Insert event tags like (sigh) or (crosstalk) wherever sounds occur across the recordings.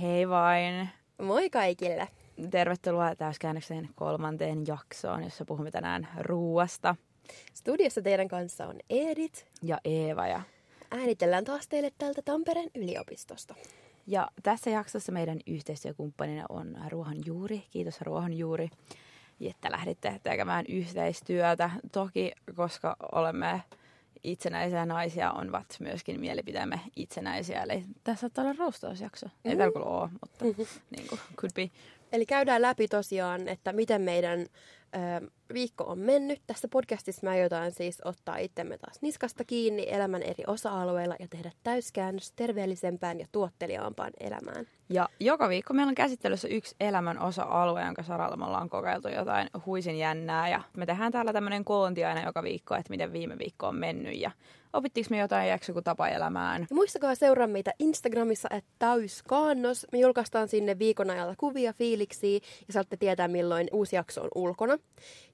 Hei vain. Moi kaikille. Tervetuloa täyskäännöksen kolmanteen jaksoon, jossa puhumme tänään ruuasta. Studiossa teidän kanssa on Edit. Ja Eeva. Ja, Äänitellään taas teille täältä Tampereen yliopistosta. ja tässä jaksossa meidän yhteistyökumppanina on Ruohonjuuri. Kiitos Ruohonjuuri, että lähditte tekemään yhteistyötä. Toki, koska olemme itsenäisiä naisia, ovat myöskin mielipiteemme itsenäisiä. Eli tässä saattaa olla roustausjakso. Ei Mhm. täällä kyllä ole, mutta niin kuin, could be. Eli käydään läpi tosiaan, että miten meidän ö, viikko on mennyt. Tässä podcastissa me aiotaan siis ottaa itsemme taas niskasta kiinni elämän eri osa-alueilla ja tehdä täyskäännös terveellisempään ja tuotteliaampaan elämään. Ja joka viikko meillä on käsittelyssä yksi elämän osa-alue, jonka saralla me ollaan kokeiltu jotain huisin jännää. Ja me tehdään täällä tämmöinen koonti aina joka viikko, että miten viime viikko on mennyt. Ja opittiinko me jotain, jääkö joku tapa elämään. Ja muistakaa seuraa meitä Instagramissa, että täyskaannos. Me julkaistaan sinne viikon ajalta kuvia, fiiliksiä ja saatte tietää, milloin uusi jakso on ulkona.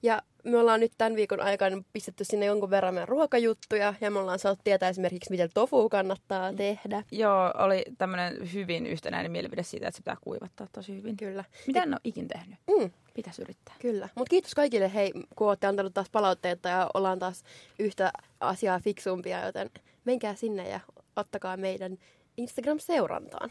Ja me ollaan nyt tämän viikon aikana pistetty sinne jonkun verran meidän ruokajuttuja ja me ollaan saatu tietää esimerkiksi, miten tofu kannattaa tehdä. Joo, oli tämmöinen hyvin yhtenäinen mielipide siitä, että se pitää kuivattaa tosi hyvin. Kyllä. Mitä en ole ikin tehnyt? Mm, Pitäisi yrittää. kyllä. Mutta kiitos kaikille, hei, kun olette antanut taas palautteita ja ollaan taas yhtä asiaa fiksumpia, joten menkää sinne ja ottakaa meidän Instagram-seurantaan.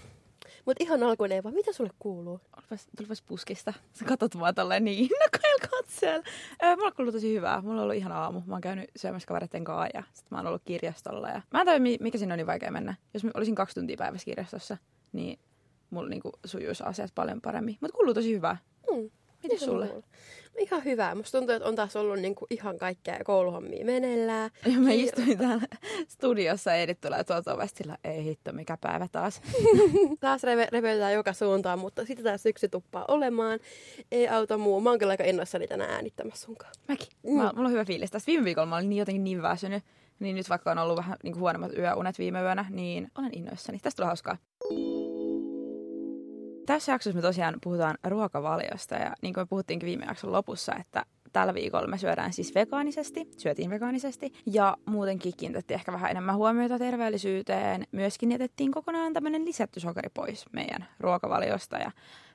Mutta ihan alkuun Eeva, mitä sulle kuuluu? Tulipas, tulipas puskista. Sä katot mua tolleen niin (laughs) innokkailla katseella. Öö, mulla on kuullut tosi hyvää. Mulla on ollut ihan aamu. Mä oon käynyt syömässä kavereiden kanssa ja sit mä oon ollut kirjastolla. Ja... Mä en tajua, mi- mikä siinä on niin vaikea mennä. Jos mä olisin kaksi tuntia päivässä kirjastossa, niin mulla niinku sujuisi asiat paljon paremmin. Mutta kuuluu tosi hyvää. Mm. Miten Ihan sulle? kuuluu. Ihan hyvä. Musta tuntuu, että on taas ollut niinku ihan kaikkea kouluhommia meneillään. Ja mä Kiire. istuin täällä studiossa ja Edith tulee tuolta sillä, ei hitto, mikä päivä taas. (laughs) Taas reve, repeytetään joka suuntaan, mutta sitten tämä syksy tuppaa olemaan. Ei auta muu. Mä oon kyllä aika innoissani tänään äänittämässä sunkaan. Mäkin. Mm. Mä, mulla on hyvä fiilis. Tästä viime viikolla mä olin niin jotenkin niin väsynyt. Niin nyt vaikka on ollut vähän niin kuin huonommat yöunet viime yönä, niin olen innoissani. Tästä tulee hauskaa. Tässä jaksossa me tosiaan puhutaan ruokavaliosta ja niin kuin me puhuttiinkin viime jakson lopussa, että tällä viikolla me syödään siis vegaanisesti, syötiin vegaanisesti ja muutenkin kiinnitettiin ehkä vähän enemmän huomiota terveellisyyteen. Myöskin jätettiin kokonaan tämmöinen lisätty sokeri pois meidän ruokavaliosta ja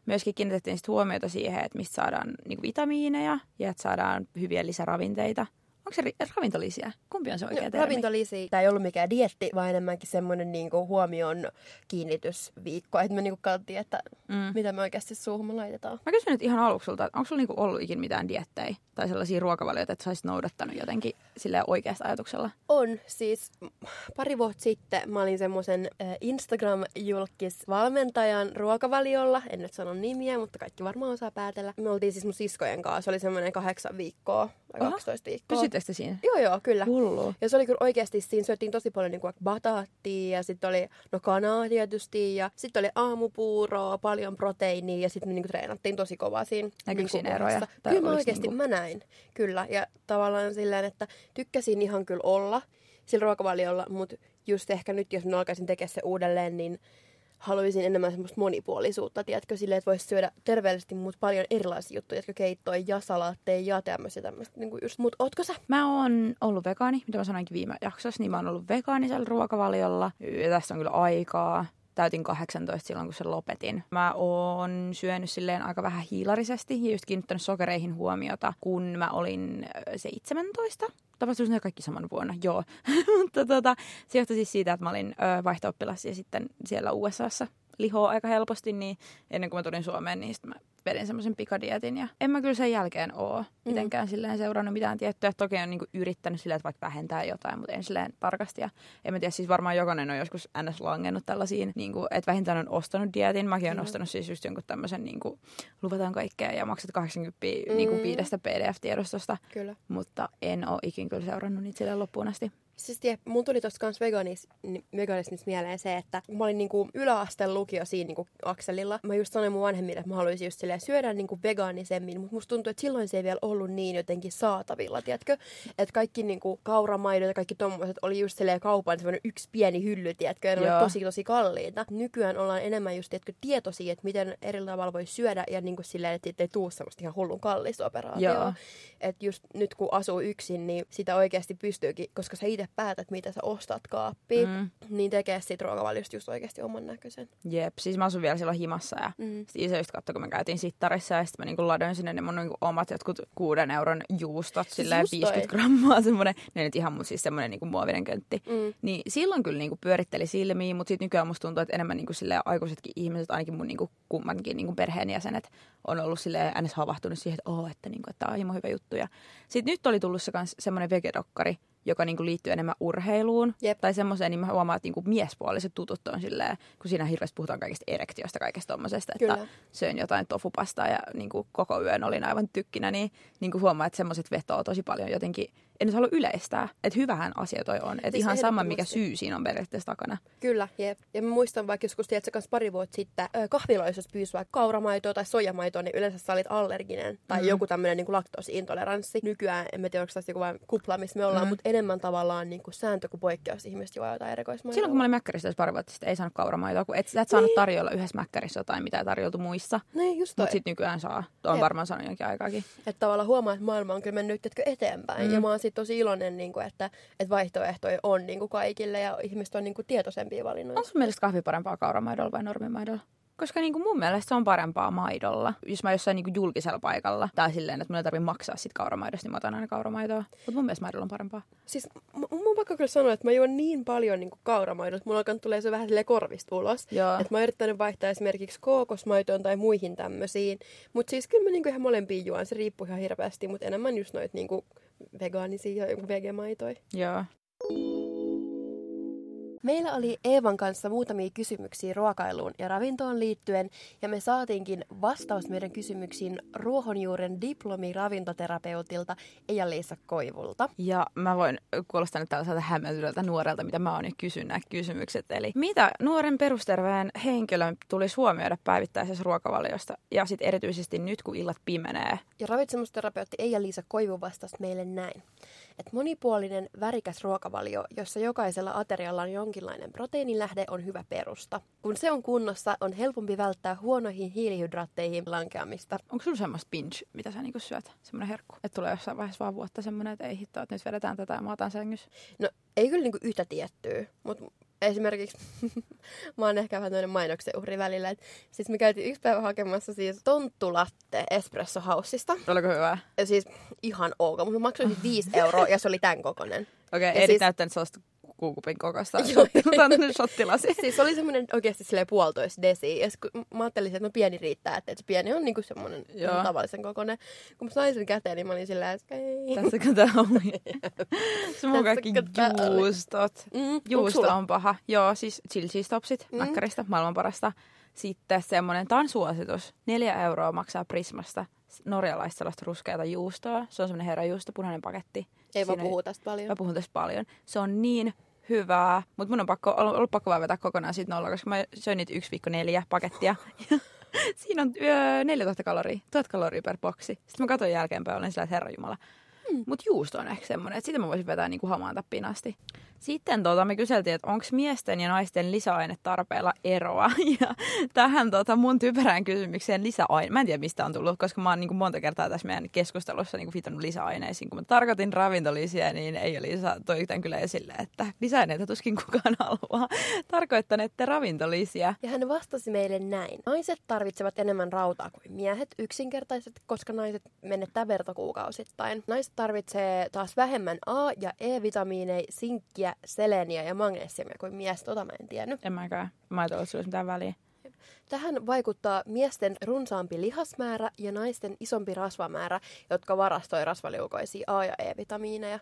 myöskin kiinnitettiin sit huomiota siihen, että mistä saadaan niin vitamiineja ja että saadaan hyviä lisäravinteita. Onko se ri- ravintolisiä? Kumpi on se oikea No, termi? ravintolisi. Tämä ei ollut mikään dietti, vaan enemmänkin semmoinen niinku huomion kiinnitysviikko. Että me niinku katsottiin, että Mm. mitä me oikeasti suuhun laitetaan. Mä kysyn nyt ihan aluksi sulta, että onko sulla niinku ollut ikin mitään diettejä tai sellaisia ruokavalioita, että sä olisit noudattanut jotenkin sille oikeasta ajatuksella? On siis pari vuotta sitten mä olin semmoisen äh, Instagram-julkis-valmentajan ruokavaliolla. En nyt sano nimiä, mutta kaikki varmaan osaa päätellä. Me oltiin siis mun siskojen kanssa. Se oli semmoinen kahdeksan viikkoa vai Oho. 12 viikkoa. Pysyttekö te siinä? Joo, joo, kyllä. Hullu. Ja se oli kyllä oikeasti, siinä syötiin tosi paljon niin kuin bataattia ja sitten oli no kanaa tietysti ja sitten oli aamupuuroa, paljon proteiinia ja sitten me niin kuin treenattiin tosi kovaa siinä. Näkyykö niin kuin siinä eroja? ohessa. Tai Kyllä mä oikeasti, niinku- mä näin. Kyllä. Ja tavallaan silleen, että tykkäsin ihan kyllä olla sillä ruokavaliolla, mutta just ehkä nyt, jos mä alkaisin tekemään se uudelleen, niin haluaisin enemmän semmoista monipuolisuutta, tiedätkö, silleen, että voisi syödä terveellisesti, mutta paljon erilaisia juttuja, jotka keittoja ja salaatteja ja tämmöisiä tämmöistä. Niin just, mutta ootko sä? Mä oon ollut vegaani, mitä mä sanoinkin viime jaksossa, niin mä oon ollut vegaanisella ruokavaliolla. Ja tästä on kyllä aikaa. Täytin 18 silloin, kun sen lopetin. Mä oon syönyt silleen aika vähän hiilarisesti ja just kiinnittänyt sokereihin huomiota, kun mä olin ö, 17. Tapahtuisi ne kaikki saman vuonna, joo. (laughs) Mutta tota, se johtui siis siitä, että mä olin ö, vaihto-oppilas ja sitten siellä USAssa lihoo aika helposti, niin ennen kuin mä tulin Suomeen, niin sitten mä vedin semmoisen pikadietin. Ja en mä kyllä sen jälkeen oo mitenkään silleen seurannut mitään tiettyä. Toki on niinku yrittänyt silleen, että vaikka vähentää jotain, mutta en silleen tarkasti. Ja en mä tiedä, siis varmaan jokainen on joskus ns. langennut tällaisiin, niinku, että vähintään on ostanut dietin. Mäkin olen Mm. ostanut siis just jonkun tämmöisen, niinku, luvataan kaikkea ja maksat 80 niinku Mm. viidestä PDF-tiedostosta. Kyllä. Mutta en ole ikin kyllä seurannut niitä silleen loppuun asti. Siis tiedä, mun tuli tuosta kans veganis, veganismista mieleen se, että kun mä olin niinku yläasteen lukio siinä niinku akselilla, mä just sanoin mun vanhemmille, että mä haluaisin just syödä niinku vegaanisemmin, mutta musta tuntuu, että silloin se ei vielä ollut niin jotenkin saatavilla, tiedätkö? Että kaikki niinku kauramaidot ja kaikki tommoset oli just silleen kaupan semmoinen yksi pieni hylly, tiedätkö? Ja ne oli tosi tosi kalliita. Nykyään ollaan enemmän just tiedätkö, tietoisia, että miten eri tavalla voi syödä ja niinku silleen, että ei tuu semmoista ihan hullun kallista operaatiota. Että just nyt kun asuu yksin, niin sitä oikeasti pystyykin, koska sä itse päätät, mitä sä ostat kaappiin, mm. niin tekee siitä ruokavaliosta just oikeasti oman näköisen. Jep, siis mä asun vielä silloin himassa ja mm. iso just katsoi, kun me käytiin sittarissa ja sitten mä niinku ladoin sinne ne mun niinku omat jotkut kuuden euron juustot, siis silleen 50 grammaa semmonen, ne nyt ihan mun siis semmonen niinku muovinen köntti. Mm. Niin silloin kyllä niinku pyöritteli silmiin, mutta sitten nykyään musta tuntuu, että enemmän niinku silleen aikuisetkin ihmiset, ainakin mun niinku kummankin niinku perheenjäsenet, on ollut silleen äänes havahtunut siihen, että, oh, että, niinku, että tämä on hyvä juttu. Ja sitten nyt oli tullut se semmoinen vegedokkari, joka niinku liittyy enemmän urheiluun Jep. tai semmoiseen, niin mä huomaan, että niinku miespuoliset tutut on silleen, kun siinä hirveästi puhutaan kaikista erektiosta, kaikesta tommosesta, että Kyllä. söin jotain tofupastaa ja niinku koko yön olin aivan tykkinä, niin niinku huomaa, että semmoiset vetoo tosi paljon jotenkin en nyt halua yleistää, että hyvähän asia toi on. Että siis ihan sama, mikä syy siinä on periaatteessa takana. Kyllä, jep. Ja mä muistan vaikka joskus, tiedätkö, kanssa pari vuotta sitten kahviloissa, jos pyysi vaikka kauramaitoa tai sojamaitoa, niin yleensä sä olit allerginen. Tai mm. joku tämmöinen niin laktoosiintoleranssi. Nykyään, en mä tiedä, onko tässä joku vain kupla, missä me ollaan, mm. mutta enemmän tavallaan niin kuin sääntö kuin poikkeus ihmiset juo jotain erikoismaitoa. Silloin kun mä olin mäkkärissä pari vuotta sitten, ei saanut kauramaitoa, kun et, et saanut niin. tarjolla yhdessä mäkkärissä jotain, mitä ei tarjoltu muissa. Niin, just Mutta sitten nykyään saa. Tuo on varmaan sanonut jonkin aikaakin. Että tavallaan huomaa, että maailma on kyllä mennyt eteenpäin. Mm. Ja mä oon sitten tosi iloinen, niin kuin, että, että vaihtoehtoja on niin kuin kaikille ja ihmiset on niin kuin tietoisempia valinnoita. On sun mielestä kahvi parempaa kauramaidolla vai normimaidolla? Koska niin kuin mun mielestä se on parempaa maidolla. Jos mä jossain niin kuin julkisella paikalla, tai silleen, että mun ei tarvitse maksaa sit kauramaidosta, niin mä otan aina kauramaitoa. Mutta mun mielestä maidolla on parempaa. Siis mun on pakko kyllä sanoa, että mä juon niin paljon niin kauramaidosta, mulla alkaa tulee se vähän silleen korvista ulos. Että mä oon yrittänyt vaihtaa esimerkiksi kookosmaitoon tai muihin tämmöisiin. Mutta siis kyllä mä niin kuin ihan molempiin juon, se riippuu ihan hirveästi, mutta enemmän just noit niin kuin vegaanisia ja vegemaitoja. Joo. Meillä oli Eevan kanssa muutamia kysymyksiä ruokailuun ja ravintoon liittyen, ja me saatiinkin vastaus meidän kysymyksiin ruohonjuuren diplomi ravintoterapeutilta Eija-Liisa Koivulta. Ja mä voin kuulostaa nyt tällaiselta hämmentyneeltä nuorelta, mitä mä oon nyt kysynyt nämä kysymykset. Eli mitä nuoren perusterveen henkilön tulisi huomioida päivittäisessä ruokavaliosta, ja sitten erityisesti nyt, kun illat pimenee? Ja ravitsemusterapeutti Eija-Liisa Koivu vastasi meille näin että monipuolinen värikäs ruokavalio, jossa jokaisella aterialla on jonkinlainen proteiinilähde, on hyvä perusta. Kun se on kunnossa, on helpompi välttää huonoihin hiilihydraatteihin lankeamista. Onko sulla semmoista binge, mitä sä niinku syöt? Semmoinen herkku? Että tulee jossain vaiheessa vaan vuotta semmoinen, että ei hittoa, että nyt vedetään tätä ja mä otan sängys? No ei kyllä niinku yhtä tiettyä, mutta esimerkiksi (laughs) mä oon ehkä vähän tämmöinen mainoksen uhri välillä. Et, siis me käytiin yksi päivä hakemassa siis tonttulatte Espresso Houseista. Oliko hyvä? Ja siis ihan ok, mutta mä maksoin 5 (laughs) euroa ja se oli tämän kokonen. Okei, okay, ei siis... sellaista kuukupin kokosta (laughs) shottilasi. siis oli semmoinen oikeasti silleen puolitoista desi. Ja kun mä ajattelin, että no pieni riittää, että se pieni on niinku semmoinen Joo. tavallisen kokoinen. Kun mä sain sen käteen, niin mä olin silleen, että ei. Tässä tää on. (laughs) se on kaikki juustot. Mm, Juusto on paha. Joo, siis chill cheese topsit, mm. mäkkäristä, maailman parasta. Sitten semmoinen, tämä on suositus. Neljä euroa maksaa Prismasta norjalaista sellaista ruskeata juustoa. Se on semmoinen herrajuusto, punainen paketti. Ei vaan puhu tästä paljon. Mä puhun tästä paljon. Se on niin hyvää, mutta mun on pakko, ollut pakko vaan vetää kokonaan siitä nolla, koska mä söin niitä yksi viikko neljä pakettia. (laughs) Siinä on yö, 4000 kaloria, 1000 kaloria per boksi. Sitten mä katsoin jälkeenpäin, olen sillä, että herra Jumala. Hmm. Mutta juusto on ehkä semmoinen, että sitä mä voisin vetää niinku hamaan tappiin asti. Sitten tota, me kyseltiin, että onko miesten ja naisten lisäainetarpeella eroa. (laughs) Ja tähän tota, mun typerään kysymykseen lisäaine. Mä en tiedä, mistä on tullut, koska mä oon niin kuin monta kertaa tässä meidän keskustelussa niin kuin lisäaineisiin. Kun mä tarkoitin ravintolisia, niin ei ole lisä, toi tämän kyllä esille, että lisäaineita tuskin kukaan (laughs) haluaa. Tarkoittanette ravintolisia. Ja hän vastasi meille näin. Naiset tarvitsevat enemmän rautaa kuin miehet yksinkertaisesti, koska naiset menettää vertokuukausittain. Naiset tarvitsee taas vähemmän A- ja E-vitamiineja, sinkkiä seleniä ja magnesiumia kuin mies. Tota mä en tiennyt. En mäkään. Mä ajattelin, että mitään väliä. Tähän vaikuttaa miesten runsaampi lihasmäärä ja naisten isompi rasvamäärä, jotka varastoi rasvaliukoisia A- ja E-vitamiineja.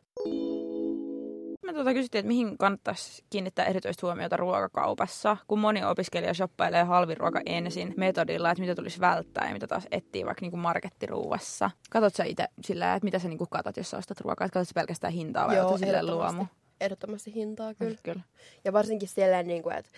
Me tuota kysyttiin, että mihin kannattaisi kiinnittää erityistä huomiota ruokakaupassa, kun moni opiskelija shoppailee halviruoka ensin metodilla, että mitä tulisi välttää ja mitä taas etsii vaikka niin markettiruuassa. Katsot sä itse sillä, että mitä sä niin katsot, jos sä ostat ruokaa, että katsot pelkästään hintaa vai oletko silleen luomu? Ehdottomasti hintaa kyllä. Kyllä. Ja varsinkin siellä, niin kuin, että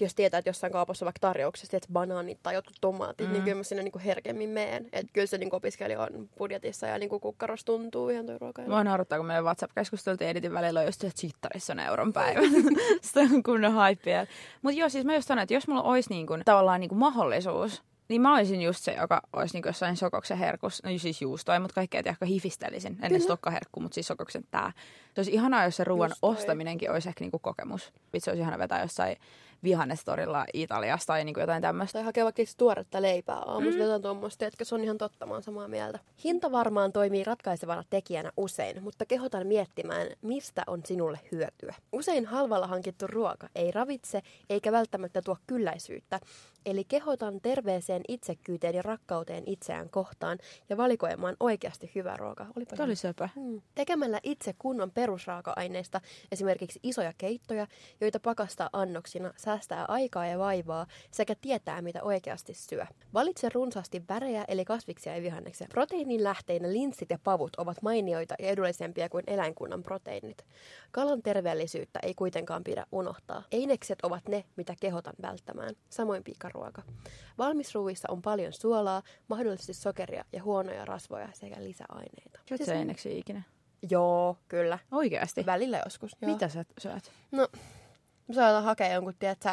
jos tietää, että jossain kaupassa on vaikka tarjouksessa, että banaanit tai jotkut tomaatit, mm. niin kyllä mä sinne niin kuin herkemmin meen. Että kyllä se niin kuin opiskelijan budjetissa ja niin kuin kukkarossa tuntuu ihan toi ruoka. Mua naurattaa, kun meidän WhatsApp-keskusteltiin editin välillä on just että sittarissa on euron päivä. (laughs) Sitä on kunnon hypeä. Mutta joo, siis mä just sanon, että jos mulla olisi niin kuin, tavallaan niin kuin mahdollisuus niin mä olisin just se, joka olisi niin jossain sokoksen herkus, no siis juustoja, mutta kaikkea ehkä hifistelisin. Ennen stokkaherkku, mutta siis sokoksen tää. Se olisi ihanaa, jos se ruoan ostaminenkin olisi ehkä niinku kokemus. Vitsi olisi ihana vetää jossain vihannestorilla Italiasta tai niin kuin jotain tämmöistä. Tai hakea vaikka tuoretta leipää aamusta, mm. jotain tuommoista, että se on ihan totta, mä samaa mieltä. Hinta varmaan toimii ratkaisevana tekijänä usein, mutta kehotan miettimään, mistä on sinulle hyötyä. Usein halvalla hankittu ruoka ei ravitse eikä välttämättä tuo kylläisyyttä, Eli kehotan terveeseen itsekkyyteen ja rakkauteen itseään kohtaan ja valikoimaan oikeasti hyvää ruokaa. Olipa Tämä oli söpö. Hmm. Tekemällä itse kunnon perusraaka-aineista, esimerkiksi isoja keittoja, joita pakastaa annoksina, säästää aikaa ja vaivaa sekä tietää, mitä oikeasti syö. Valitse runsaasti värejä eli kasviksia ja vihanneksia. Proteiinin lähteinä linssit ja pavut ovat mainioita ja edullisempia kuin eläinkunnan proteiinit. Kalan terveellisyyttä ei kuitenkaan pidä unohtaa. Einekset ovat ne, mitä kehotan välttämään. Samoin pikaruoka. Valmisruuissa on paljon suolaa, mahdollisesti sokeria ja huonoja rasvoja sekä lisäaineita. Syötkö eineksi ikinä? Joo, kyllä. Oikeasti? Välillä joskus. Joo. Mitä sä syöt? No, saatan hakea jonkun, tiedätkö,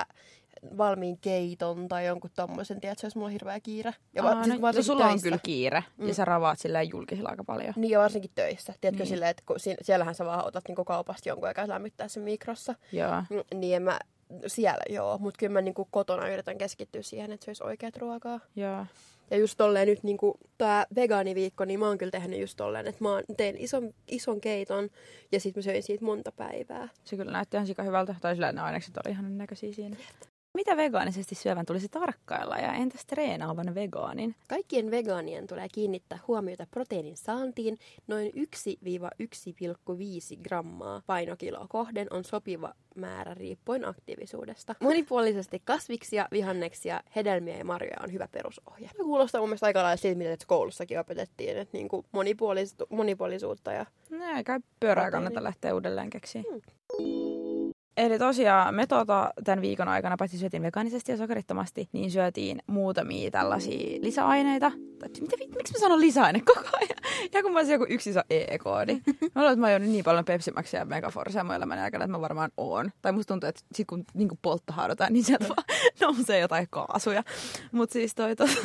valmiin keiton tai jonkun tommosen, tiedätkö, jos mulla on hirveä kiire. Ja Aa, siis no, no, sulla töissä. on kyllä kiire, mm. ja sä ravaat silleen julkisilla aika paljon. Niin, ja varsinkin töissä. Tiedätkö, niin. silleen, että kun, siellähän sä vaan otat niinku kaupasta jonkun ja lämmittää sen mikrossa. Joo. Niin en mä, siellä joo, mutta kyllä mä niinku kotona yritän keskittyä siihen, että se olisi oikeat ruokaa. Joo. Ja just tolleen nyt niinku tää vegaaniviikko, niin mä oon kyllä tehnyt just tolleen, että mä teen ison, ison keiton ja sit mä söin siitä monta päivää. Se kyllä näytti ihan sika hyvältä, tai sillä ne ainekset oli ihan näköisiä siinä. Mitä vegaanisesti syövän tulisi tarkkailla ja entäs treenaavan vegaanin? Kaikkien vegaanien tulee kiinnittää huomiota proteiinin saantiin. Noin 1-1,5 grammaa painokiloa kohden on sopiva määrä riippuen aktiivisuudesta. Monipuolisesti kasviksia, vihanneksia, hedelmiä ja marjoja on hyvä perusohje. Tämä kuulostaa mun mielestä aika lailla siltä, mitä koulussakin opetettiin, että niinku monipuolisu- monipuolisuutta ja... No, eikä pyörää kannata lähteä uudelleen keksiä. Hmm. Eli tosiaan me tuota, tämän viikon aikana paitsi syötiin vegaanisesti ja sokerittomasti, niin syötiin muutamia tällaisia lisäaineita. Mitä, miksi mä sanon lisäaine koko ajan? Ja kun mä olisin joku yksi iso E-koodi. Mä luulen, että mä oon niin paljon Pepsi Maxia ja Megaforcea mun elämän aikana, että mä varmaan oon. Tai musta tuntuu, että sit kun niin polttahaadotaan, niin sieltä vaan (laughs) nousee jotain kaasuja. Mutta siis toi tos... (laughs)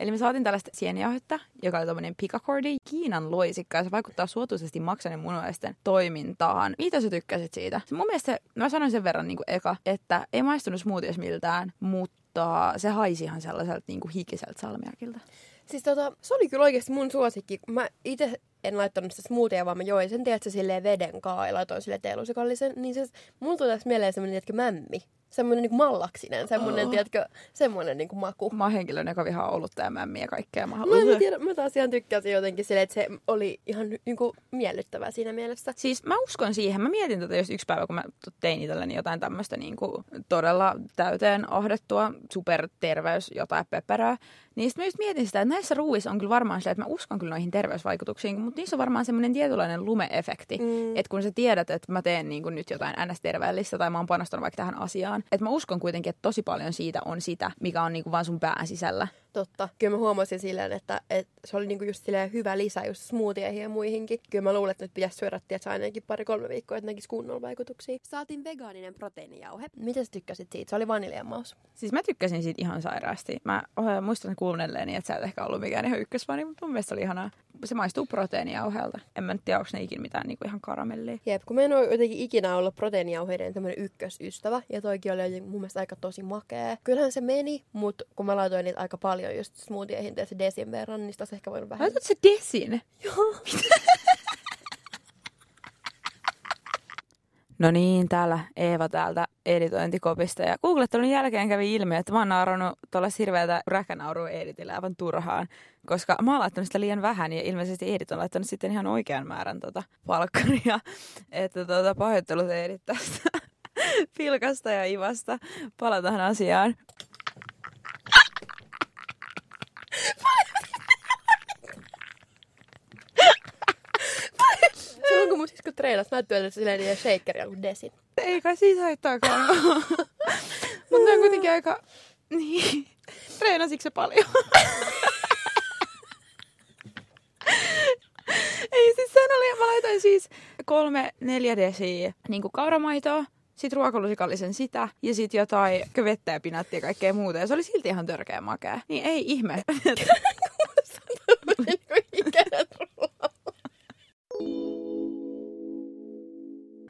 Eli me saatiin tällaista sienijauhetta, joka oli tämmöinen picacordi, Kiinan loisikka, ja se vaikuttaa suotuisesti maksanen munuaisten toimintaan. Mitä sä tykkäsit siitä? Mun mielestä, mä sanoin sen verran niin kuin eka, että ei maistunut smoothies miltään, mutta se haisi ihan sellaiselta niin kuin hikiseltä salmiakilta. Siis tota, se oli kyllä oikeasti mun suosikki. Mä itse en laittanut sitä smoothia, vaan mä join sen, tiedätkö, silleen veden kaa ja laitoin sille teelusikallisen. Niin se, mulla tuli tässä mieleen semmoinen, tiedätkö, mämmi semmoinen niin mallaksinen, semmoinen, oh. tiedätkö, semmoinen niin kuin maku. Mä oon henkilö, joka vihaa olutta ja mämmiä ja kaikkea mahdollista. Mä en tiedä, mä taas ihan tykkäsin jotenkin silleen, että se oli ihan niin kuin miellyttävää siinä mielessä. Siis mä uskon siihen. Mä mietin tätä jos yksi päivä, kun mä tein itselleni jotain tämmöistä niin kuin todella täyteen ahdettua superterveys jotain pepperää. Niin sitten mä just mietin sitä, että näissä ruuissa on kyllä varmaan sitä, että mä uskon kyllä noihin terveysvaikutuksiin, mutta niissä on varmaan semmoinen tietynlainen lumeefekti. Mm. Että kun sä tiedät, että mä teen niin kuin nyt jotain ns-terveellistä tai mä oon panostanut vaikka tähän asiaan, että mä uskon kuitenkin, että tosi paljon siitä on sitä, mikä on niin kuin vaan sun pään sisällä. Totta. Kyllä mä huomasin silleen, että, että se oli niinku just silleen hyvä lisä just smoothieihin ja muihinkin. Kyllä mä luulen, että nyt pitäisi syödä tietysti ainakin pari-kolme viikkoa, että näkisi kunnolla vaikutuksia. Saatiin vegaaninen proteiinijauhe. Mitä sä tykkäsit siitä? Se oli vaniljan maus. Siis mä tykkäsin siitä ihan sairaasti. Mä oh, muistan kuunnelleeni, että sä et ehkä ollut mikään ihan ykkösvani, mutta mun mielestä se oli ihanaa. Se maistuu proteiinijauheelta. En mä nyt tiedä, onko ne ikinä mitään niinku ihan karamellia. Jep, kun mä en ole jotenkin ikinä ollut proteiinijauheiden tämmönen ykkösystävä. Ja toikin oli mun mielestä aika tosi makea. Kyllähän se meni, mutta kun mä laitoin niitä aika paljon just smoothieihin se desin verran, niin sitä olisi ehkä voinut vähän. Laitat se desin? Joo. (laughs) No niin, täällä Eeva täältä editointikopista. Ja googlettelun jälkeen kävi ilmi, että mä oon naurannut tuolla hirveätä räkänaurua Editille aivan turhaan. Koska mä oon laittanut sitä liian vähän ja ilmeisesti Edit on laittanut sitten ihan oikean määrän tota palkkaria. (laughs) Että tota, pahoittelut Edit tästä (laughs) pilkasta ja ivasta. Palataan asiaan. Silloin kun mun sisko kun treenat, mä työtän silleen niiden shakeria kuin desin. Ei kai siitä haittaakaan. (laughs) Mutta on kuitenkin aika... Niin. Treenasitko se paljon? Ei siis sen oli, mä laitoin siis kolme, neljä desiä niin kuin kauramaitoa, sit ruokalusikallisen sitä ja sit jotain vettä ja pinattia ja kaikkea muuta. Ja se oli silti ihan törkeä makea. Niin ei ihme.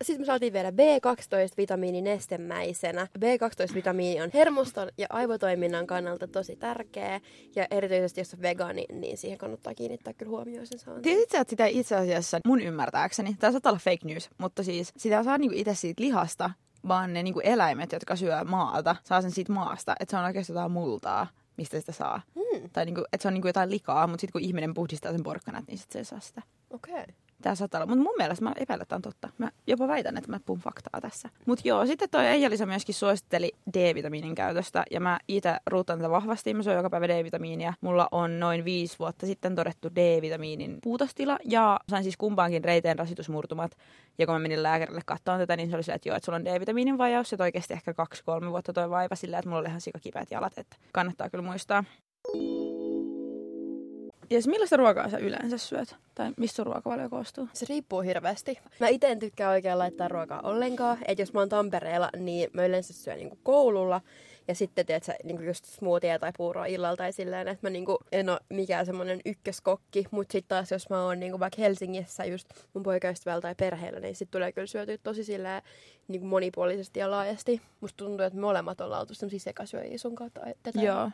Sitten me saatiin vielä B12-vitamiini nestemäisenä. B12-vitamiini on hermoston ja aivotoiminnan kannalta tosi tärkeä. Ja erityisesti jos on vegaani, niin siihen kannattaa kiinnittää kyllä huomioon sen saantiin. Tiesitkö, että sitä itse asiassa mun ymmärtääkseni, tämä saattaa olla fake news, mutta siis sitä saa niinku itse siitä lihasta, vaan ne niinku eläimet, jotka syö maata, saa sen siitä maasta. Että se on oikeastaan jotain multaa, mistä sitä saa. Hmm. Tai niinku, että se on niinku jotain likaa, mutta sitten kun ihminen puhdistaa sen porkkanat, niin sitten se ei saa sitä. Okei. Okay. Tämä saattaa olla, mutta mun mielestä mä epäilen, että on totta. Mä jopa väitän, että mä puhun faktaa tässä. Mutta joo, sitten toi Eija-Lisa myöskin suositteli D-vitamiinin käytöstä. Ja mä itse ruutan tätä vahvasti. Mä syön joka päivä D-vitamiinia. Mulla on noin viisi vuotta sitten todettu D-vitamiinin puutostila. Ja sain siis kumpaankin reiteen rasitusmurtumat. Ja kun mä menin lääkärille katsomaan tätä, niin se oli se, että joo, että sulla on D-vitamiinin vajaus. Ja toi kesti ehkä kaksi-kolme vuotta toi vaiva sillä, että mulla oli ihan sikakipeät jalat. Että kannattaa kyllä muistaa. Ja millaista ruokaa sä yleensä syöt? Tai mistä ruokavalio koostuu? Se riippuu hirveästi. Mä itse en tykkää oikein laittaa ruokaa ollenkaan. Että jos mä oon Tampereella, niin mä yleensä syön niinku koululla. Ja sitten teet sä niinku just smoothie tai puuroa illalla tai silleen, että mä niinku en ole mikään semmonen ykköskokki. Mutta sitten taas jos mä oon niinku vaikka Helsingissä just mun poikaystävällä tai perheellä, niin sitten tulee kyllä syötyä tosi silleen niinku monipuolisesti ja laajasti. Musta tuntuu, että me molemmat ollaan oltu semmosia sekasyöjiä sun kautta. Tätä. Joo.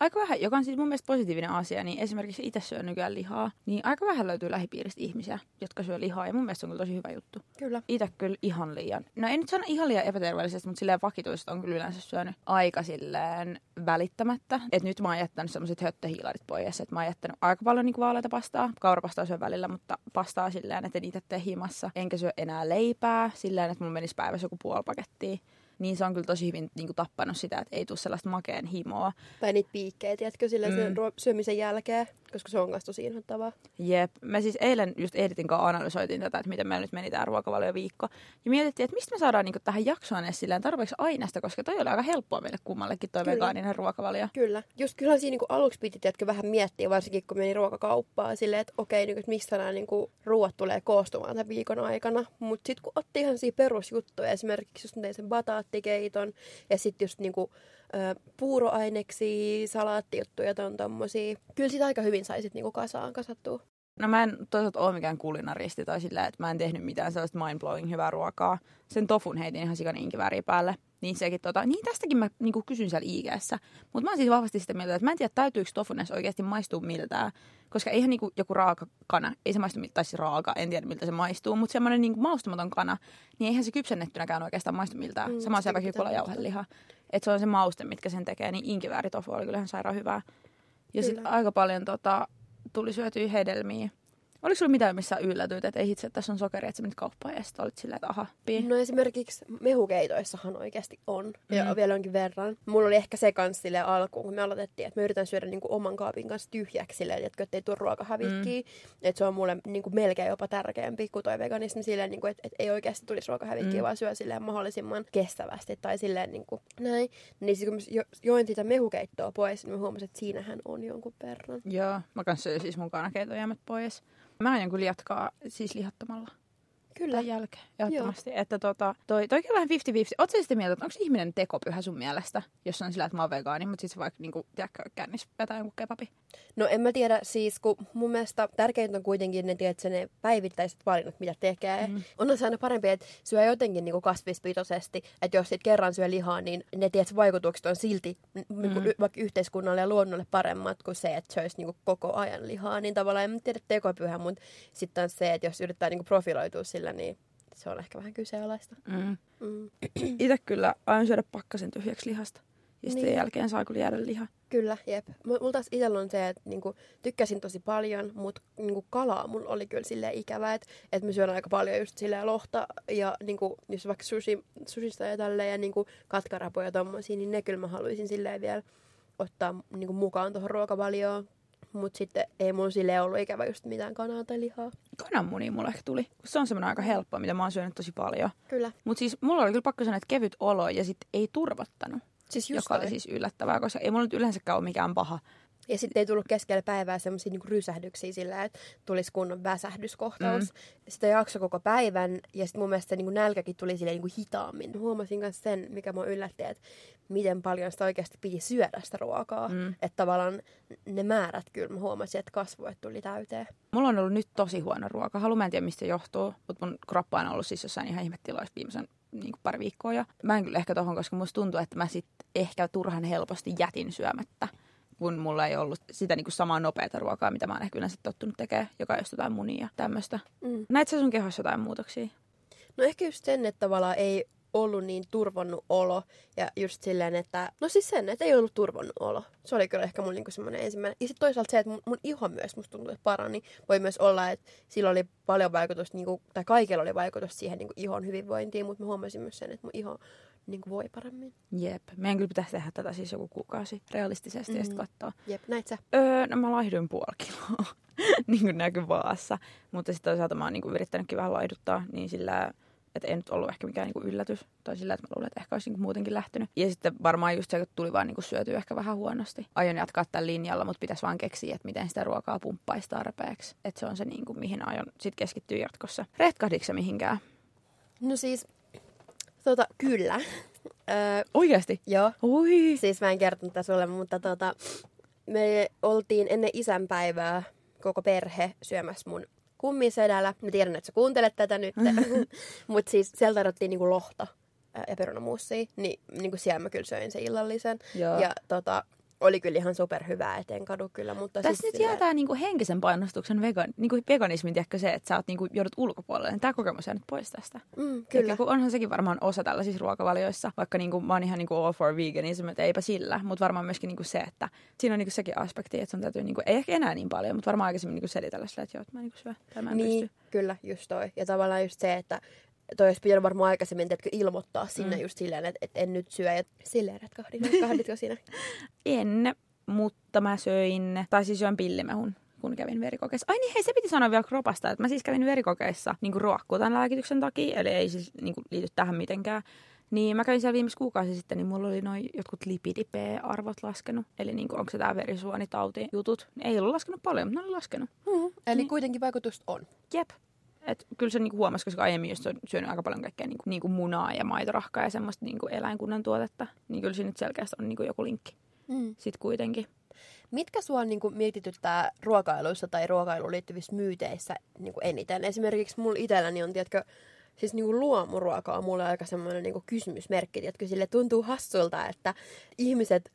Aika vähän, joka on siis mun mielestä positiivinen asia, niin esimerkiksi itse syön nykyään lihaa, niin aika vähän löytyy lähipiiristä ihmisiä, jotka syö lihaa, ja mun mielestä se on kyllä tosi hyvä juttu. Kyllä. Itse kyllä ihan liian, no ei nyt sano ihan liian epäterveellisesti, mutta silleen vakituista on kyllä yleensä syönyt aika silleen välittämättä. Että nyt mä oon jättänyt semmoiset höttöhiilarit pois, että mä oon jättänyt aika paljon niin vaaleita pastaa, kaurapastaa syön välillä, mutta pastaa silleen, että en itse tee himassa. Enkä syö enää leipää silleen, että mun menisi päivässä joku puoli pakettia niin se on kyllä tosi hyvin niin kuin, tappanut sitä, että ei tule sellaista makeen himoa. Tai niitä piikkejä, tiedätkö, sillä mm. sen syömisen jälkeen, koska se on myös tosi inhottavaa. Jep. Me siis eilen just Editin kanssa analysoitiin tätä, että miten meillä nyt meni tämä ruokavalioviikko. Ja mietittiin, että mistä me saadaan niin tähän jaksoon edes silleen tarpeeksi aineesta, koska toi oli aika helppoa meille kummallekin toi kyllä. vegaaninen ruokavalio. Kyllä. Just kyllä siinä niin aluksi piti tiedätkö, vähän miettiä, varsinkin kun meni ruokakauppaan, silleen, että okei, niin, että mistä nämä niin ruoat tulee koostumaan tämän viikon aikana. Mutta sitten kun otti ihan siinä perusjuttuja, esimerkiksi just sen bataattikeiton, ja sitten just niinku, ö, puuroaineksi, salaattijuttuja on tommosia. Kyllä sitä aika hyvin saisit niinku kasaan kasattua. No mä en toisaalta ole mikään kulinaristi tai sillä, että mä en tehnyt mitään sellaista mind-blowing hyvää ruokaa. Sen tofun heitin ihan sikan inkiväriä päälle. Niin sekin tota, niin tästäkin mä niinku kysyn siellä IGssä. Mutta mä oon siis vahvasti sitä mieltä, että mä en tiedä täytyykö tofun edes oikeasti maistua miltään. Koska eihän niinku joku raaka kana, ei se maistu miltä, tai siis raaka, en tiedä miltä se maistuu. Mutta semmoinen niinku maustamaton kana, niin eihän se kypsennettynäkään oikeastaan maistu miltään. Mm, Sama se vaikka jauheliha. Että se on se mauste, mitkä sen tekee, niin inkivääritofu oli kyllähän sairaan hyvää. Ja sitten aika paljon tota, tuli syötyä hedelmiä. Oliko sulla mitään, missä yllätyit, että ei itse, että tässä on sokeri, että sä menit kauppaan ja sitten olit silleen, että aha, pii. No esimerkiksi mehukeitoissahan oikeasti on. Mm. Ja vielä onkin verran. Mulla oli ehkä se kans sille alkuun, kun me aloitettiin, että me yritän syödä niinku oman kaapin kanssa tyhjäksi silleen, että ei tule ruokahävikkiä. Mm. Että se on mulle niinku melkein jopa tärkeämpi kuin toi veganismi silleen, niinku, että et ei oikeasti tulisi ruokahävikkiä, mm. vaan syö silleen mahdollisimman kestävästi tai silleen niinku, näin. Niin sitten kun jo, join sitä mehukeittoa pois, niin mä huomasin, että siinähän on jonkun verran. Joo, mä kanssa siis mun kanakeitojäämät pois. Mä aion kyllä jatkaa siis lihattomalla. Kyllä. Tämän jälkeen, ehdottomasti. Joo. Että tota, toi, toi on vähän 50-50. Oletko sitä mieltä, että onko ihminen tekopyhä sun mielestä, jos on sillä, että mä oon vegaani, mutta sitten vaikka niinku, tiedätkö, kännis vetää jonkun kebabi? No en mä tiedä, siis kun mun mielestä tärkeintä on kuitenkin ne, tiedätkö, ne päivittäiset valinnat, mitä tekee. Mm. On se aina parempi, että syö jotenkin niin kasvispitoisesti, että jos sit kerran syö lihaa, niin ne tiedätkö, vaikutukset on silti mm. niin kuin, vaikka yhteiskunnalle ja luonnolle paremmat kuin se, että söisi niin koko ajan lihaa. Niin tavallaan en tiedä tekopyhä, mutta sitten on se, että jos yrittää niin profiloitua sillä, niin se on ehkä vähän kyseenalaista. Mm. Mm. Itse kyllä aion syödä pakkasen tyhjäksi lihasta. Ja sitten niin. jälkeen saa kyllä jäädä liha. Kyllä, jep. Mulla taas itsellä on se, että niinku, tykkäsin tosi paljon, mutta niinku, kalaa mulla oli kyllä sille ikävä, että et mä syön aika paljon just silleen lohta ja niinku, jos vaikka sushi, sushista ja tälleen ja niinku, katkarapoja ja tommosia, niin ne kyllä mä haluaisin silleen vielä ottaa niinku, mukaan tuohon ruokavalioon. Mutta sitten ei mulla sille ollut ikävä just mitään kanaa tai lihaa. Kananmuni mulle ehkä tuli. Se on semmoinen aika helppo, mitä mä oon syönyt tosi paljon. Kyllä. Mutta siis mulla oli kyllä pakko sanoa, että kevyt olo ja sitten ei turvottanut. Siis just joka toi. oli siis yllättävää, koska ei mulla nyt yleensäkään ole mikään paha. Ja sitten ei tullut keskellä päivää semmoisia niinku rysähdyksiä sillä, että tulisi kunnon väsähdyskohtaus. Mm. Sitä jakso koko päivän ja sitten mun mielestä niinku nälkäkin tuli silleen niinku hitaammin. Huomasin myös sen, mikä mua yllätti, että miten paljon sitä oikeasti piti syödä sitä ruokaa. Mm. Että tavallaan ne määrät kyllä mä huomasin, että kasvoit tuli täyteen. Mulla on ollut nyt tosi huono ruokahalu. Mä en tiedä, mistä se johtuu, mutta mun kroppa on ollut siis jossain ihan ihmettiloissa viimeisen niin kuin pari viikkoa jo. Mä en kyllä ehkä tohon, koska musta tuntuu, että mä sit ehkä turhan helposti jätin syömättä kun mulla ei ollut sitä niin kuin samaa nopeata ruokaa, mitä mä oon ehkä yleensä tottunut tekemään, joka on just jotain munia ja tämmöistä. Mm. Näit sä sun kehossa jotain muutoksia? No ehkä just sen, että tavallaan ei ollut niin turvonnut olo. Ja just silleen, että... No siis sen, että ei ollut turvonnut olo. Se oli kyllä ehkä mun niinku semmoinen ensimmäinen. Ja sitten toisaalta se, että mun, mun iho myös musta tuntuu, että parani. Voi myös olla, että sillä oli paljon vaikutusta, niinku, tai kaikilla oli vaikutusta siihen niinku ihon hyvinvointiin, mutta mä huomasin myös sen, että mun iho niin kuin voi paremmin. Jep. Meidän kyllä pitäisi tehdä tätä siis joku kuukausi realistisesti mm. ja sitten katsoa. Jep, näit sä? Öö, no mä laihduin puoli kiloa, (laughs) niin kuin näkyvaassa. Mutta sitten toisaalta mä oon niin kuin yrittänytkin vähän laiduttaa, niin sillä että ei nyt ollut ehkä mikään niinku yllätys. Tai sillä, että mä luulen, että ehkä olisi niinku muutenkin lähtenyt. Ja sitten varmaan just se, että tuli vaan niinku syötyä ehkä vähän huonosti. Aion jatkaa tällä linjalla, mutta pitäisi vaan keksiä, että miten sitä ruokaa pumppaisi tarpeeksi. Että se on se, niinku, mihin aion sitten keskittyä jatkossa. Retkahditko mihinkään? No siis, tota, kyllä. Öö, Oikeasti? Joo. Oi. Siis mä en kertonut tätä sulle, mutta tota, me oltiin ennen isänpäivää koko perhe syömässä mun kummisedällä. Mä tiedän, että sä kuuntelet tätä nyt. (laughs) Mutta siis siellä tarvittiin niinku lohta ja perunamuussia. Niin, niinku siellä mä kyllä söin sen illallisen. Joo. Ja tota, oli kyllä ihan superhyvää, eteen kadu kyllä. Mutta Tässä siis nyt jää tämä niinku henkisen painostuksen vegan, niinku veganismi, tiedätkö se, että sä oot niinku, joudut ulkopuolelle. Niin Tämä kokemus jää nyt pois tästä. Mm, kyllä. Kun onhan sekin varmaan osa tällaisissa ruokavalioissa, vaikka niinku, mä oon ihan niinku all for veganism, että eipä sillä. Mutta varmaan myöskin niinku se, että siinä on niinku sekin aspekti, että sun täytyy, niinku, ei ehkä enää niin paljon, mutta varmaan aikaisemmin niinku selitellä sillä, että joo, että mä niinku syö tai mä en niin, pysty. kyllä, just toi. Ja tavallaan just se, että toi olisi pitänyt varmaan aikaisemmin teetkö, ilmoittaa sinne mm. just silleen, että, että en nyt syö. Ja silleen retkahdin. Retkahditko (laughs) siinä? En, mutta mä söin, tai siis join pillimehun kun kävin verikokeissa. Ai niin, hei, se piti sanoa vielä kropasta, että mä siis kävin verikokeissa niin ruokkuutan lääkityksen takia, eli ei siis niin kuin, liity tähän mitenkään. Niin mä kävin siellä viimeksi kuukausi sitten, niin mulla oli noin jotkut lipidi-P-arvot laskenut. Eli niin kuin, onko se tää verisuonitauti jutut. Ei ollut laskenut paljon, mutta ne oli laskenut. Mm. Eli niin. kuitenkin vaikutusta on. Jep. Et kyllä se niinku huomasi, koska aiemmin just on syönyt aika paljon kaikkea niinku, niinku munaa ja maitorahkaa ja semmoista niinku eläinkunnan tuotetta. Niin kyllä siinä nyt selkeästi on niinku joku linkki. Mm. Sitten kuitenkin. Mitkä sua niin kuin, mietityttää ruokailuissa tai ruokailuun liittyvissä myyteissä niin kuin eniten? Esimerkiksi mulla itselläni on, tiedätkö, siis niin kuin luomuruoka on mulle aika semmoinen niin kuin kysymysmerkki. Tiedätkö, sille tuntuu hassulta, että ihmiset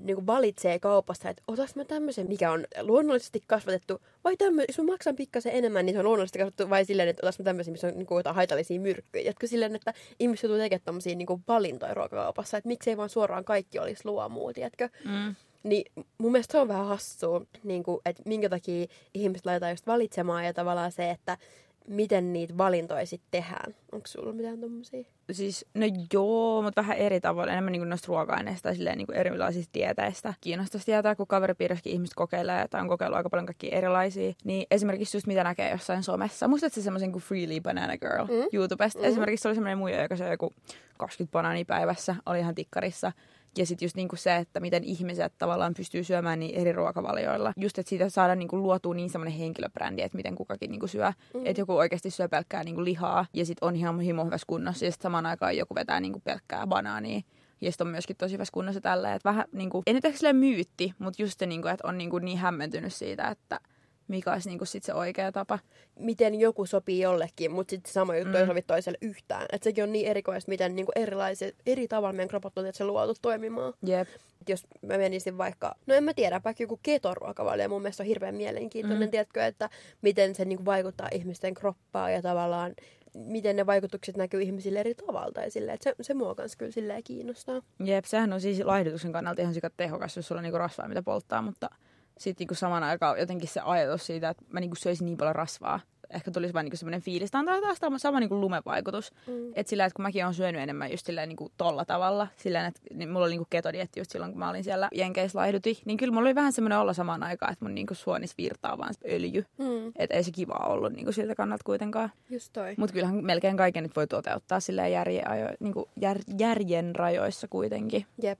niin kuin valitsee kaupasta, että otaks mä tämmöisen, mikä on luonnollisesti kasvatettu, vai tämmöisen, jos mä maksan pikkasen enemmän, niin se on luonnollisesti kasvatettu, vai silleen, että otaks mä tämmöisen, missä on niin kuin, jotain haitallisia myrkkyjä. Jotka silleen, että ihmiset joutuu tekemään tämmöisiä niin kuin valintoja ruokakaupassa, että miksei vaan suoraan kaikki olisi luomua, tiedätkö? Mm. Niin mun mielestä se on vähän hassua, niin kuin, että minkä takia ihmiset laitetaan just valitsemaan ja tavallaan se, että miten niitä valintoja sitten tehdään. Onko sulla mitään tommosia? Siis, no joo, mutta vähän eri tavoin. Enemmän niin noista ruoka-aineista silleen niin erilaisista dieteistä. Kiinnostaisi tietää, kun kaveripiirissäkin ihmiset kokeilee, tai on kokeillut aika paljon kaikkia erilaisia. Niin esimerkiksi just mitä näkee jossain somessa. Muistatko se semmoisen kuin Freely Banana Girl mm. YouTubesta? Mm. Esimerkiksi se oli semmoinen muija, joka söi joku 20 banaania päivässä. Oli ihan tikkarissa. Ja sitten just niinku se, että miten ihmiset tavallaan pystyy syömään niin eri ruokavalioilla. Just, että siitä saadaan niinku luotua niin semmoinen henkilöbrändi, että miten kukakin niinku syö. Mm. Että joku oikeasti syö pelkkää niinku lihaa ja sitten on ihan himo hyvässä kunnossa. Ja sitten samaan aikaan joku vetää niinku pelkkää banaania. Ja sitten on myöskin tosi hyvässä kunnossa tällä. Että vähän niinku, ei nyt ehkä myytti, mutta just se, niinku, että on niinku niin hämmentynyt siitä, että mikä olisi niinku sit se oikea tapa. Miten joku sopii jollekin, mutta sitten sama juttu mm. ei sovi toiselle yhtään. Et sekin on niin erikoista, miten niinku erilaiset, eri tavalla meidän kropot on se luotu toimimaan. Jep. Et jos mä menisin vaikka, no en mä tiedä, vaikka joku ketoruokavalio mun mielestä on hirveän mielenkiintoinen, mm. tiedätkö, että miten se niinku vaikuttaa ihmisten kroppaan ja tavallaan miten ne vaikutukset näkyy ihmisille eri tavalla. Tai silleen, että se, se mua kans kyllä silleen kiinnostaa. Jep, sehän on siis laihdutuksen kannalta ihan sikat tehokas, jos sulla on niinku rasvaa, mitä polttaa, mutta sitten niinku saman aikaan jotenkin se ajatus siitä, että mä niinku söisin niin paljon rasvaa ehkä tulisi vain niinku semmoinen fiilis. Tämä on taas sama, sama niinku lumevaikutus. Mm. Että sillä, että kun mäkin olen syönyt enemmän just silleen niinku tolla tavalla, sillä että niin mulla oli niinku ketodietti just silloin, kun mä olin siellä Jenkeissä laihdutin, niin kyllä mulla oli vähän semmoinen olla samaan aikaan, että mun niinku suonis virtaa vaan öljy. Mm. Että ei se kiva ollut niinku siltä kannalta kuitenkaan. Just toi. Mutta kyllähän melkein kaiken nyt voi toteuttaa silleen järjen, ajo, niinku jär, järjen rajoissa kuitenkin. Jep.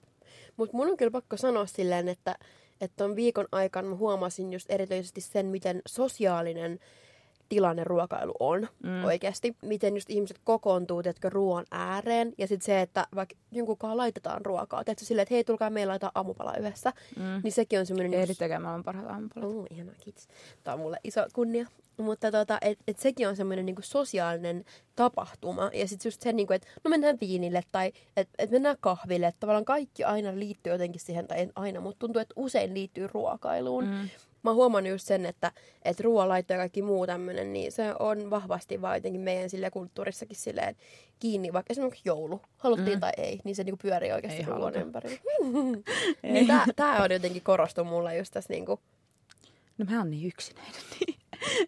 Mutta mun on kyllä pakko sanoa silleen, että että ton viikon aikana mä huomasin just erityisesti sen, miten sosiaalinen tilanne ruokailu on mm. oikeasti. Miten just ihmiset kokoontuu, tiedätkö, ruoan ääreen. Ja sitten se, että vaikka jonkunkaan laitetaan ruokaa. Tiedätkö, silleen, että hei, tulkaa meillä laittaa aamupala yhdessä. Mm. Niin sekin on semmoinen... Ehdit tekemään parhaat aamupalat. Oh, ihanaa, kiitos. Tämä on mulle iso kunnia. Mutta tota, et, et sekin on semmoinen niinku sosiaalinen tapahtuma. Ja sitten just se, niinku, että no mennään viinille tai että et mennään kahville. Että tavallaan kaikki aina liittyy jotenkin siihen, tai aina, mutta tuntuu, että usein liittyy ruokailuun. Mm. Mä oon huomannut just sen, että, että ruoanlaitto ja kaikki muu tämmöinen, niin se on vahvasti vaan jotenkin meidän sille kulttuurissakin silleen kiinni, vaikka esimerkiksi joulu, haluttiin mm. tai ei, niin se niinku pyörii oikeasti ruoan ympärillä. (laughs) niin tää, tää on jotenkin korostunut mulla just tässä niinku... No mä oon niin yksinäinen, (laughs)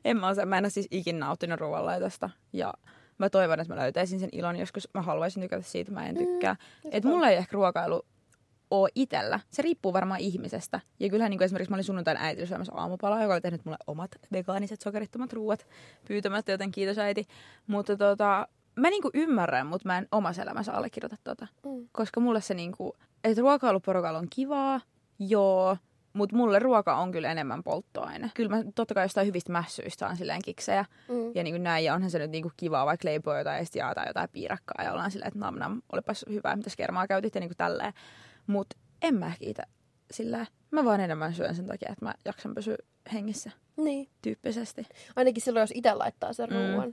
en mä, osaa, mä en ole siis ikinä nauttinut ruoanlaitosta. Ja mä toivon, että mä löytäisin sen ilon joskus. Mä haluaisin tykätä siitä, mä en mm, tykkää. Mm, että mulla ei ehkä ruokailu ole itellä. Se riippuu varmaan ihmisestä. Ja kyllähän niin kuin esimerkiksi mä olin sunnuntain äitillä syömässä aamupalaa, joka oli tehnyt mulle omat vegaaniset sokerittomat ruuat pyytämättä, joten kiitos äiti. Mutta tota, mä niinku ymmärrän, mutta mä en omassa elämässä allekirjoita tota. Mm. Koska mulle se niinku, että ruokailuporukalla on kivaa, joo, mutta mulle ruoka on kyllä enemmän polttoaine. Kyllä mä totta kai jostain hyvistä mässyistä saan silleen kiksejä. Mm. Ja niin kuin näin, ja onhan se nyt niin kuin kivaa, vaikka leipoo jotain estiaa tai jotain piirakkaa. Ja ollaan silleen, että nam nam, olipas hyvä, mitä kermaa käytit ja niin kuin tälleen. Mutta en mä kiitä sillä mä vaan enemmän syön sen takia, että mä jaksan pysyä hengissä. Niin. Tyyppisesti. Ainakin silloin, jos itse laittaa sen mm. ruoan.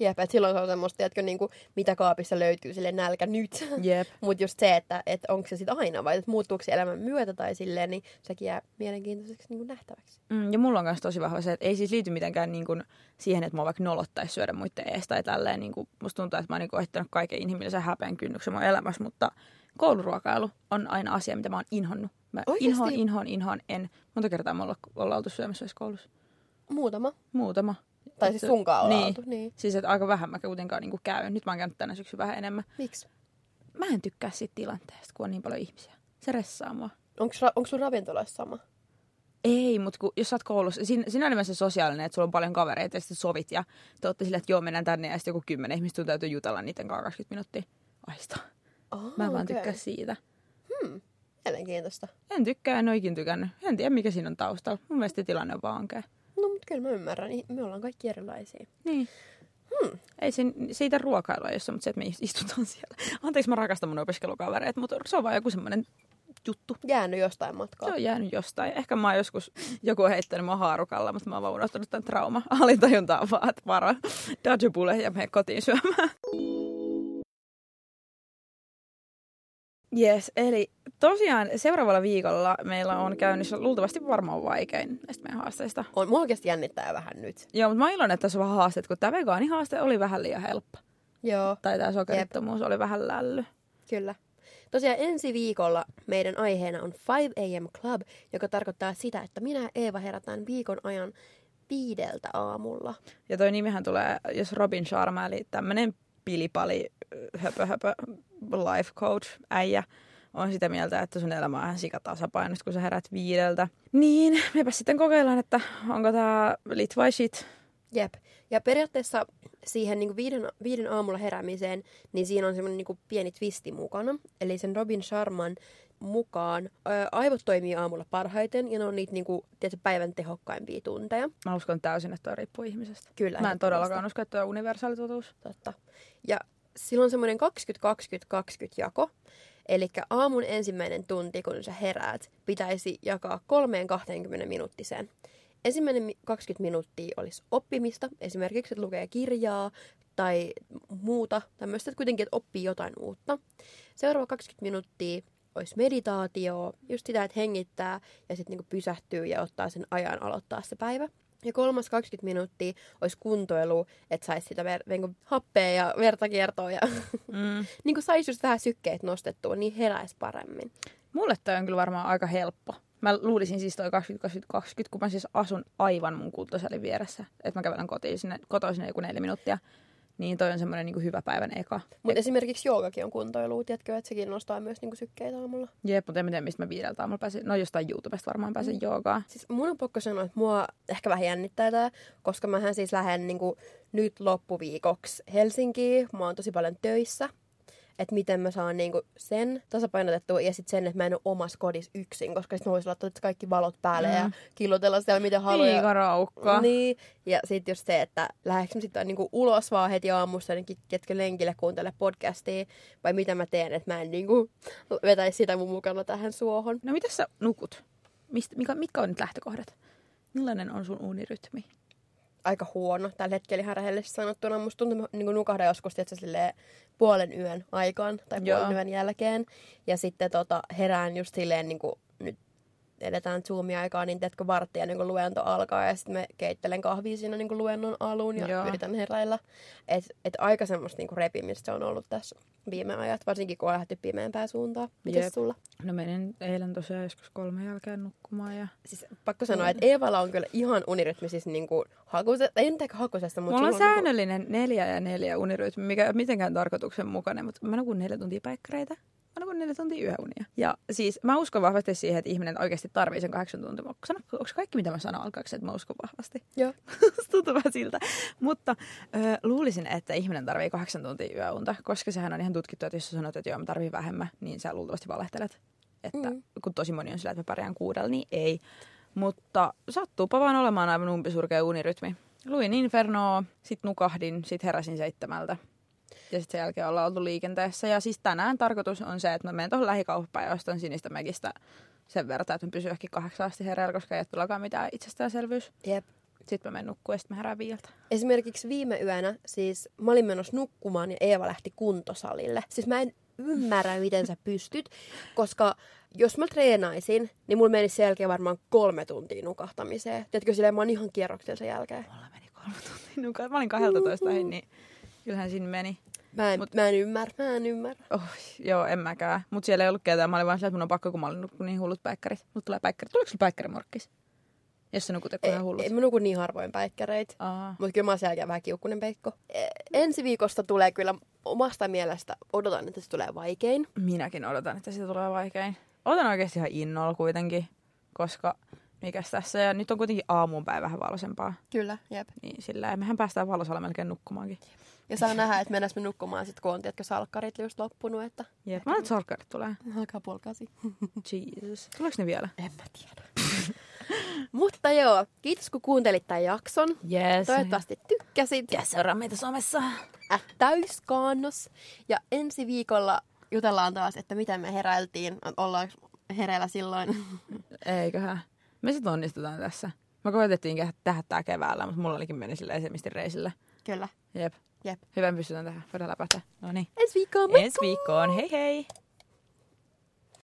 Jep, että silloin se on semmoista, tiedätkö, niin kuin, mitä kaapissa löytyy sille nälkä nyt. Jep. (laughs) Mutta just se, että, että onko se sitten aina vai että muuttuuko se elämän myötä tai silleen, niin sekin jää mielenkiintoiseksi niin kuin nähtäväksi. Mm, ja mulla on myös tosi vahva se, että ei siis liity mitenkään niin kuin siihen, että mä vaikka nolottaisi syödä muiden ees tai tälleen. Niin kuin, musta tuntuu, että mä oon niin ohittanut kaiken inhimillisen häpeän kynnyksen mun elämässä, mutta kouluruokailu on aina asia, mitä mä oon inhonnut. Mä Oikeasti? inhoan, inhoan, inhoan, en. Monta kertaa me ollaan oltu syömässä koulussa? Muutama. Muutama. Tai siis sunkaan ollaan niin. oltu. Niin. Siis että aika vähän mä kuitenkaan niin käyn. Nyt mä oon käynyt tänä syksy vähän enemmän. Miksi? Mä en tykkää siitä tilanteesta, kun on niin paljon ihmisiä. Se ressaa mua. Onko onko sun ravintolassa sama? Ei, mutta kun, jos sä oot koulussa, siinä, siinä on se sosiaalinen, että sulla on paljon kavereita ja sitten sovit ja te ootte silleen, että joo, mennään tänne ja sitten joku kymmenen ihmistä täytyy jutella niiden kanssa 20 minuuttia. Aista. Oh, mä vaan okay. tykkää siitä. Hmm. Mielenkiintoista. En tykkää, en oikein tykännyt. En tiedä, mikä siinä on taustalla. Mun mielestä tilanne on vaan ankea. Kyllä mä ymmärrän. Me ollaan kaikki erilaisia. Niin. Hmm. Ei siinä, siitä ruokailua jossa, mutta se, että me istutaan (laughs) siellä. Anteeksi, mä rakastan mun opiskelukavereita, mutta se on vaan joku semmoinen juttu. Jäänyt jostain matkaa. Se on jäänyt jostain. Ehkä mä oon joskus, (laughs) joku heittänyt mua haarukalla, mutta mä oon vaan unohtanut tämän trauma. Alintajuntaa vaan, että varo, (laughs) dodgebule ja mene kotiin syömään. Yes, eli tosiaan seuraavalla viikolla meillä on käynnissä luultavasti varmaan vaikein näistä meidän haasteista. On, mua oikeasti jännittää vähän nyt. Joo, mutta mä iloinen, että tässä on vähän haasteet, kun tämä vegaanihaaste oli vähän liian helppo. Joo. Tai tämä sokerittomuus Jep. oli vähän lälly. Kyllä. Tosiaan ensi viikolla meidän aiheena on 5 AM Club, joka tarkoittaa sitä, että minä ja Eeva herätään viikon ajan viideltä aamulla. Ja toi nimihän tulee, jos Robin Sharma, eli tämmönen pilipali, höpö, höpö, life coach, äijä, on sitä mieltä, että sun elämä on ihan sikatasapainosta, kun sä herät viideltä. Niin, mepä sitten kokeillaan, että onko tää lit vai shit. Jep. Ja periaatteessa siihen niin viiden, viiden aamulla heräämiseen, niin siinä on semmoinen niin pieni twisti mukana. Eli sen Robin Sharman mukaan aivot toimii aamulla parhaiten ja ne on niitä niin kuin, tiedätkö, päivän tehokkaimpia tunteja. Mä uskon täysin, että toi riippuu ihmisestä. Kyllä. Mä en todellakaan usko, että on universaali totuus. Totta. Ja silloin on semmoinen 20-20-20 jako. Eli aamun ensimmäinen tunti, kun sä heräät, pitäisi jakaa kolmeen 20 minuuttiseen. Ensimmäinen 20 minuuttia olisi oppimista, esimerkiksi että lukee kirjaa tai muuta tämmöistä, että kuitenkin että oppii jotain uutta. Seuraava 20 minuuttia olisi meditaatio, just sitä, että hengittää ja sitten niinku pysähtyy ja ottaa sen ajan aloittaa se päivä. Ja kolmas 20 minuuttia olisi kuntoilu, että saisi sitä ver- niin happea ja verta kiertoa ja (laughs) mm. niin kuin saisi just vähän sykkeet nostettua, niin heräisi paremmin. Mulle toi on kyllä varmaan aika helppo. Mä luulisin siis toi 20-20-20, kun mä siis asun aivan mun kultasalin vieressä. Että mä kävelen kotiin sinne, kotoisin joku neljä minuuttia. Niin toi on semmoinen niin hyvä päivän eka. Mutta esimerkiksi joogakin on kuntoilua, tiedätkö, että sekin nostaa myös niinku sykkeitä aamulla. Jep, mutta en tiedä, mistä mä viideltä aamulla pääsin. No jostain YouTubesta varmaan pääsen mm. joogaan. Siis mun on pakko sanoa, että mua ehkä vähän jännittää tää, koska mähän siis lähden niinku nyt loppuviikoksi Helsinkiin. Mä oon tosi paljon töissä että miten mä saan niinku sen tasapainotettua ja sitten sen, että mä en ole omassa kodissa yksin, koska sitten mä voisin laittaa kaikki valot päälle mm. ja killotella siellä mitä haluaa. Liika raukka. Niin, ja sitten just se, että lähdekö mä sitten niinku ulos vaan heti aamussa, niin ketkä lenkille kuuntele podcastia, vai mitä mä teen, että mä en niinku vetäisi sitä mun mukana tähän suohon. No mitä sä nukut? Mist, mikä, mitkä on nyt lähtökohdat? Millainen on sun unirytmi? Aika huono tällä hetkellä ihan rehellisesti sanottuna. Musta tuntuu, että niin nukahda joskus että puolen yön aikaan tai puolen Joo. yön jälkeen. Ja sitten tota, herään just silleen niin kuin nyt edetään Zoom-aikaa, niin teetkö varttia niin kuin luento alkaa ja sitten me keittelen kahvia siinä niin kuin luennon alun ja Joo. yritän heräillä. Että et aika semmoista niin kuin repimistä se on ollut tässä viime ajat, varsinkin kun on lähdetty pimeämpään suuntaan. Mites Jep. sulla? No menin eilen tosiaan joskus kolme jälkeen nukkumaan. Ja... Siis pakko sanoa, että Eevalla on kyllä ihan unirytmi siis niin kuin hakusesta, ei nyt hakusesta, mutta... Mulla on säännöllinen niin kuin... neljä ja neljä unirytmi, mikä ei ole mitenkään tarkoituksenmukainen, mutta mä nukun neljä tuntia päikkäreitä mä nukun neljä tuntia yöunia. Ja siis mä uskon vahvasti siihen, että ihminen oikeasti tarvii sen kahdeksan tuntia. Sano, onko kaikki mitä mä sanon alkaaksi, että mä uskon vahvasti? Joo. (laughs) Tuntuu vähän siltä. Mutta ö, luulisin, että ihminen tarvii kahdeksan tuntia yöunta, koska sehän on ihan tutkittu, että jos sä sanot, että joo mä tarvii vähemmän, niin sä luultavasti valehtelet. Että mm. kun tosi moni on sillä, että mä pärjään kuudella, niin ei. Mutta sattuupa vaan olemaan aivan umpisurkea unirytmi. Luin Infernoa, sit nukahdin, sit heräsin seitsemältä. Ja sitten sen jälkeen ollaan oltu liikenteessä. Ja siis tänään tarkoitus on se, että mä menen tuohon lähikauppaan ja ostan sinistä megistä sen verran, että mä pysyn ehkä kahdeksan asti hereillä, koska ei tulekaan mitään itsestäänselvyys. Jep. Sitten mä menen nukkuun ja sitten mä herään viiltä. Esimerkiksi viime yönä, siis mä olin menossa nukkumaan ja Eeva lähti kuntosalille. Siis mä en ymmärrä, miten sä pystyt, koska jos mä treenaisin, niin mulla menisi sen jälkeen varmaan kolme tuntia nukahtamiseen. Tiedätkö, silleen mä oon ihan kierroksella sen jälkeen. Mulla meni kolme tuntia nukahtamiseen. Mä olin 12 niin kyllähän siinä meni. Mä en, Mut, mä en ymmärrä, mä en ymmärrä. Oh, joo, en mäkään. Mutta siellä ei ollut ketään. Mä olin vaan sillä, että mun on pakko, kun mä olin nukkunut niin hullut päikkärit. Mut tulee päikkärit. Tuleeko sulla päikkärimorkkis? Jos sä nukut ihan hullut. Ei, mä nukun niin harvoin päikkäreitä. Mutta kyllä mä oon siellä vähän kiukkunen peikko. E, ensi viikosta tulee kyllä omasta mielestä, odotan, että se tulee vaikein. Minäkin odotan, että se tulee vaikein. Odotan oikeasti ihan innolla kuitenkin, koska mikäs tässä. Ja nyt on kuitenkin aamuun päin vähän valoisempaa. Kyllä, jep. Niin sillä mehän päästään valosalla melkein nukkumaankin. Jep. Ja saa nähdä, että mennäs me nukkumaan sit, kun on tiedätkö, salkkarit just loppunut. Että... Jep, mä että salkkarit tulee. Alkaa puoli kasi. (laughs) Jesus. Tuleeko ne vielä? En mä tiedä. (laughs) Mutta joo, kiitos kun kuuntelit tämän jakson. Yes. Toivottavasti tykkäsit. Ja seuraa meitä somessa. At täyskaannos. Ja ensi viikolla jutellaan taas, että miten me heräiltiin. Ollaanko hereillä silloin? (laughs) Eiköhän. Me sitten onnistutaan tässä. Me koetettiin tehdä tää keväällä, mutta mulla olikin meni sille esimerkiksi reisille. Kyllä. Jep. Jep. Hyvä, pystytään tähän. Voidaan läpähtää. No niin. Ensi viikkoon. Ensi viikkoon. Hei hei.